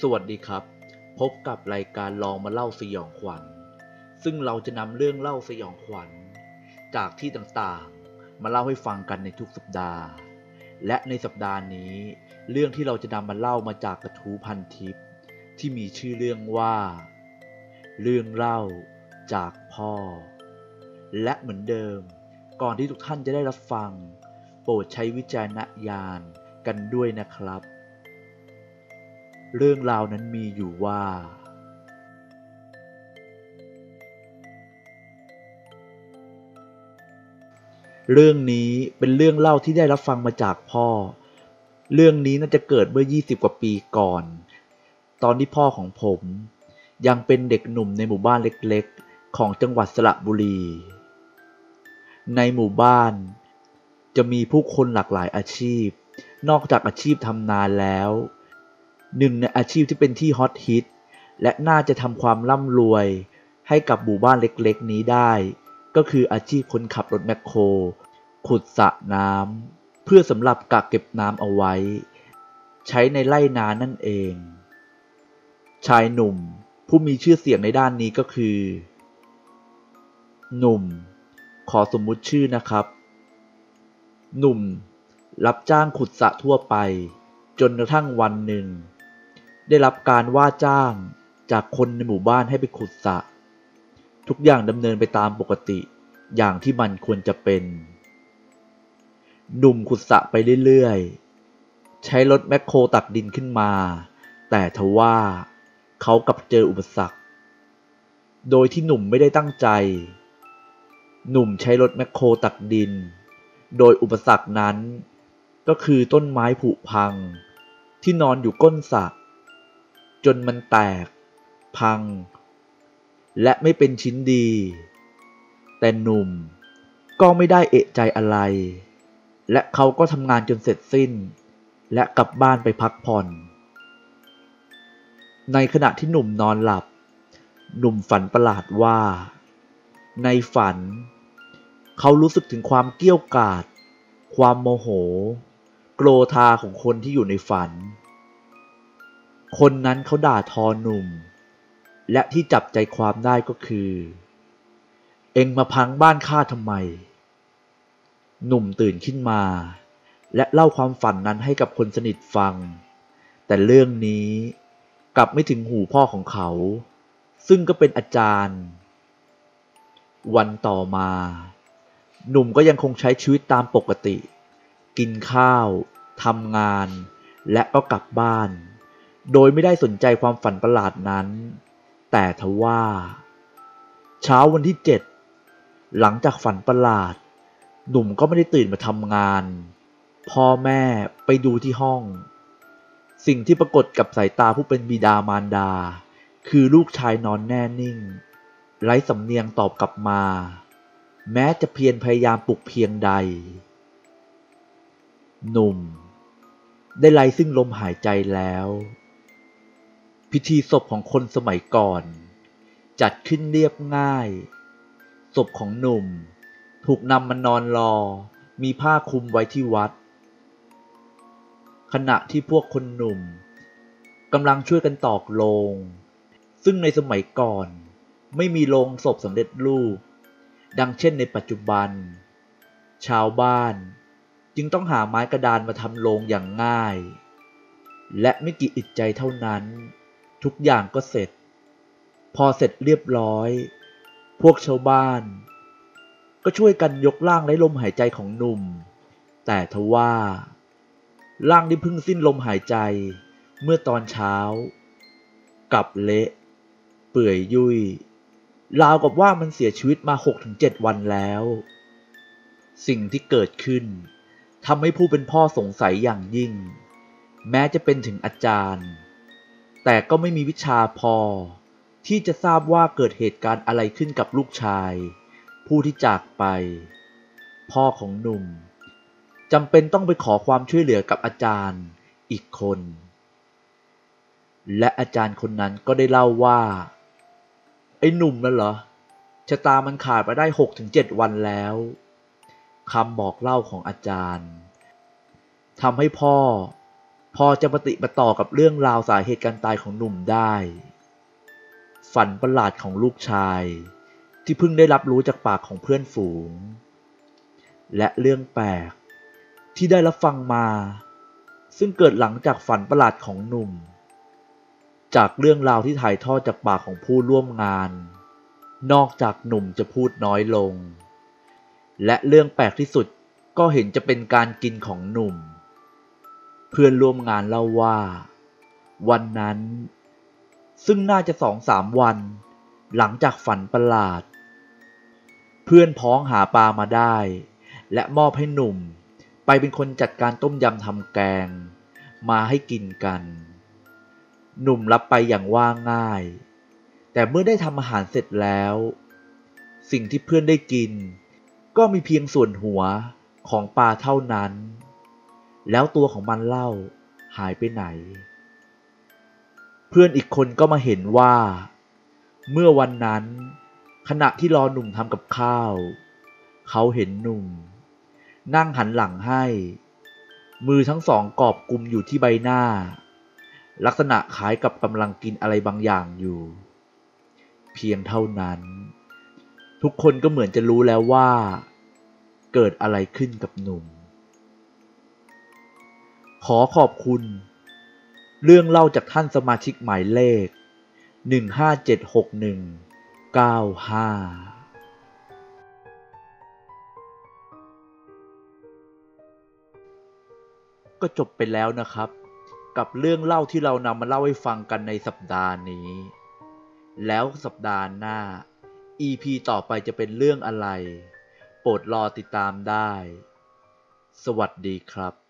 สวัสดีครับ พบกับรายการลองมาเล่าสยองขวัญ ซึ่งเราจะนำเรื่องเล่าสยองขวัญ จากที่ต่างๆ มาเล่าให้ฟังกันในทุกสัปดาห์ และในสัปดาห์นี้ เรื่องที่เราจะนำมาเล่ามาจากกระทู้พันทิป ที่มีชื่อเรื่องว่า เรื่องเล่าจากพ่อ และเหมือนเดิม ก่อนที่ทุกท่านจะได้รับฟัง โปรดใช้วิจารณญาณกันด้วยนะครับ เรื่องราวนั้นมีอยู่ว่า เรื่องนี้เป็นเรื่องเล่าที่ได้รับฟังมาจากพ่อ เรื่องนี้น่าจะเกิดเมื่อ 20 กว่าปีก่อน ตอนที่พ่อของผม ยังเป็นเด็กหนุ่มในหมู่บ้านเล็กๆ ของจังหวัดสระบุรี ในหมู่บ้านจะมีผู้คนหลากหลายอาชีพ นอกจากอาชีพทำนาแล้ว หนึ่งในอาชีพที่เป็นที่ฮอตฮิตและน่าจะทำความร่ำรวยให้กับหมู่บ้านเล็กๆ นี้ได้ ก็คืออาชีพคนขับรถแมคโคร ขุดสระน้ำเพื่อสำหรับกักเก็บน้ำเอาไว้ ใช้ในไร่นานั่นเอง ชายหนุ่มผู้มีชื่อเสียงในด้านนี้ก็คือ หนุ่ม ขอสมมุติชื่อนะครับ หนุ่ม รับจ้างขุดสระทั่วไป จนกระทั่งวันหนึ่ง ได้รับการว่าจ้างจากคนในหมู่บ้านให้ไปขุดสระทุกอย่างดำเนินไปตามปกติอย่างที่มันควรจะเป็น หนุ่มขุดสระไปเรื่อยๆ ใช้รถแมคโครตักดินขึ้นมา แต่ทว่าเขากลับเจออุปสรรค โดยที่หนุ่มไม่ได้ตั้งใจ หนุ่มใช้รถแมคโครตักดิน โดยอุปสรรคนั้น ก็คือต้นไม้ผุพัง ที่นอนอยู่ก้นสระ จนมันแตก พัง และไม่เป็นชิ้นดี แต่หนุ่มก็ไม่ได้เอะใจอะไร และเขาก็ทำงานจนเสร็จสิ้น และกลับบ้านไปพักผ่อน ในขณะที่หนุ่มนอนหลับ หนุ่มฝันประหลาดว่า ในฝัน เขารู้สึกถึงความเกี้ยวกาด ความโมโห โกรธาของคนที่อยู่ในฝัน คนนั้นเขาด่าทอหนุ่ม และที่จับใจความได้ก็คือ เอ็งมาพังบ้านข้าทำไม หนุ่มตื่นขึ้นมา และเล่าความฝันนั้นให้กับคนสนิทฟัง แต่เรื่องนี้กลับไม่ถึงหูพ่อของเขา ซึ่งก็เป็นอาจารย์ วันต่อมา หนุ่มก็ยังคงใช้ชีวิตตามปกติ กินข้าวทำงาน และก็กลับบ้าน โดยไม่ได้สนใจความฝันประหลาดนั้น แต่ทว่า เช้าวันที่เจ็ดหลังจากฝันประหลาด หนุ่มก็ไม่ได้ตื่นมาทำงาน พ่อแม่ไปดูที่ห้อง สิ่งที่ปรากฏกับสายตาผู้เป็นบิดามารดา คือลูกชายนอนแน่นิ่ง ไร้สำเนียงตอบกลับมา แม้จะเพียรพยายามปลุกเพียงใด หนุ่ม ได้ไร้ซึ่งลมหายใจแล้ว พิธีศพของคนสมัยก่อน จัดขึ้นเรียบง่าย ศพของหนุ่ม ถูกนำมานอนรอ มีผ้าคลุมไว้ที่วัด ขณะที่พวกคนหนุ่มกำลังช่วยกันตอกโลง ซึ่งในสมัยก่อน ไม่มีโลงศพสำเร็จรูป ดังเช่นในปัจจุบัน ชาวบ้าน จึงต้องหาไม้กระดานมาทำโลงอย่างง่าย และไม่กี่อึดใจเท่านั้น ทุกอย่างก็เสร็จ พอเสร็จเรียบร้อย พวกชาวบ้าน ก็ช่วยกันยกร่างไร้ลมหายใจของหนุ่ม แต่ทว่า ร่างที่เพิ่งสิ้นลมหายใจ เมื่อตอนเช้า กับเละ เปื่อยยุ่ยราวกับว่ามันเสียชีวิตมา 6-7 วันแล้ว สิ่งที่เกิดขึ้นทำให้ผู้เป็นพ่อสงสัยอย่างยิ่ง แม้จะเป็นถึงอาจารย์ แต่ก็ไม่มีวิชาพอ ที่จะทราบว่าเกิดเหตุการณ์อะไรขึ้นกับลูกชาย ผู้ที่จากไป พ่อของหนุ่มจำเป็นต้องไปขอความช่วยเหลือกับอาจารย์อีกคน และอาจารย์คนนั้นก็ได้เล่าว่า ไอ้หนุ่มนั่นเหรอชะตามันขาดไปได้หกถึงเจ็ดวันแล้วคำบอกเล่าของอาจารย์ทำให้พ่อ พอจะปฏิปต่อกับเรื่องราวสาเหตุการตายของหนุ่มได้ ฝันประหลาดของลูกชาย ที่เพิ่งได้รับรู้จากปากของเพื่อนฝูง และเรื่องแปลกที่ได้รับฟังมา ซึ่งเกิดหลังจากฝันประหลาดของหนุ่ม จากเรื่องราวที่ถ่ายทอดจากปากของผู้ร่วมงาน นอกจากหนุ่มจะพูดน้อยลง และเรื่องแปลกที่สุดก็เห็นจะเป็นการกินของหนุ่ม เพื่อนร่วมงานเล่าว่า วันนั้น ซึ่งน่าจะสองสามวัน หลังจากฝันประหลาด เพื่อนพ้องหาปลามาได้ และมอบให้หนุ่ม ไปเป็นคนจัดการต้มยำทำแกง มาให้กินกัน หนุ่มรับไปอย่างว่าง่าย แต่เมื่อได้ทำอาหารเสร็จแล้ว สิ่งที่เพื่อนได้กิน ก็มีเพียงส่วนหัวของปลาเท่านั้น แล้วตัวของมันเล่าหายไปไหน เพื่อนอีกคนก็มาเห็นว่า เมื่อวันนั้น ขณะที่รอหนุ่มทำกับข้าว เขาเห็นหนุ่ม นั่งหันหลังให้ มือทั้งสองกอบกุมอยู่ที่ใบหน้า ลักษณะคล้ายกับกำลังกินอะไรบางอย่างอยู่ เพียงเท่านั้น ทุกคนก็เหมือนจะรู้แล้วว่า เกิดอะไรขึ้นกับหนุ่ม ขอขอบคุณ เรื่องเล่าจากท่านสมาชิกหมายเลข 1576195ก็จบไปแล้วนะครับ กับเรื่องเล่าที่เรานำมาเล่าให้ฟังกันในสัปดาห์นี้ แล้วสัปดาห์หน้า EP ต่อไปจะเป็นเรื่องอะไร โปรดรอติดตามได้ สวัสดีครับ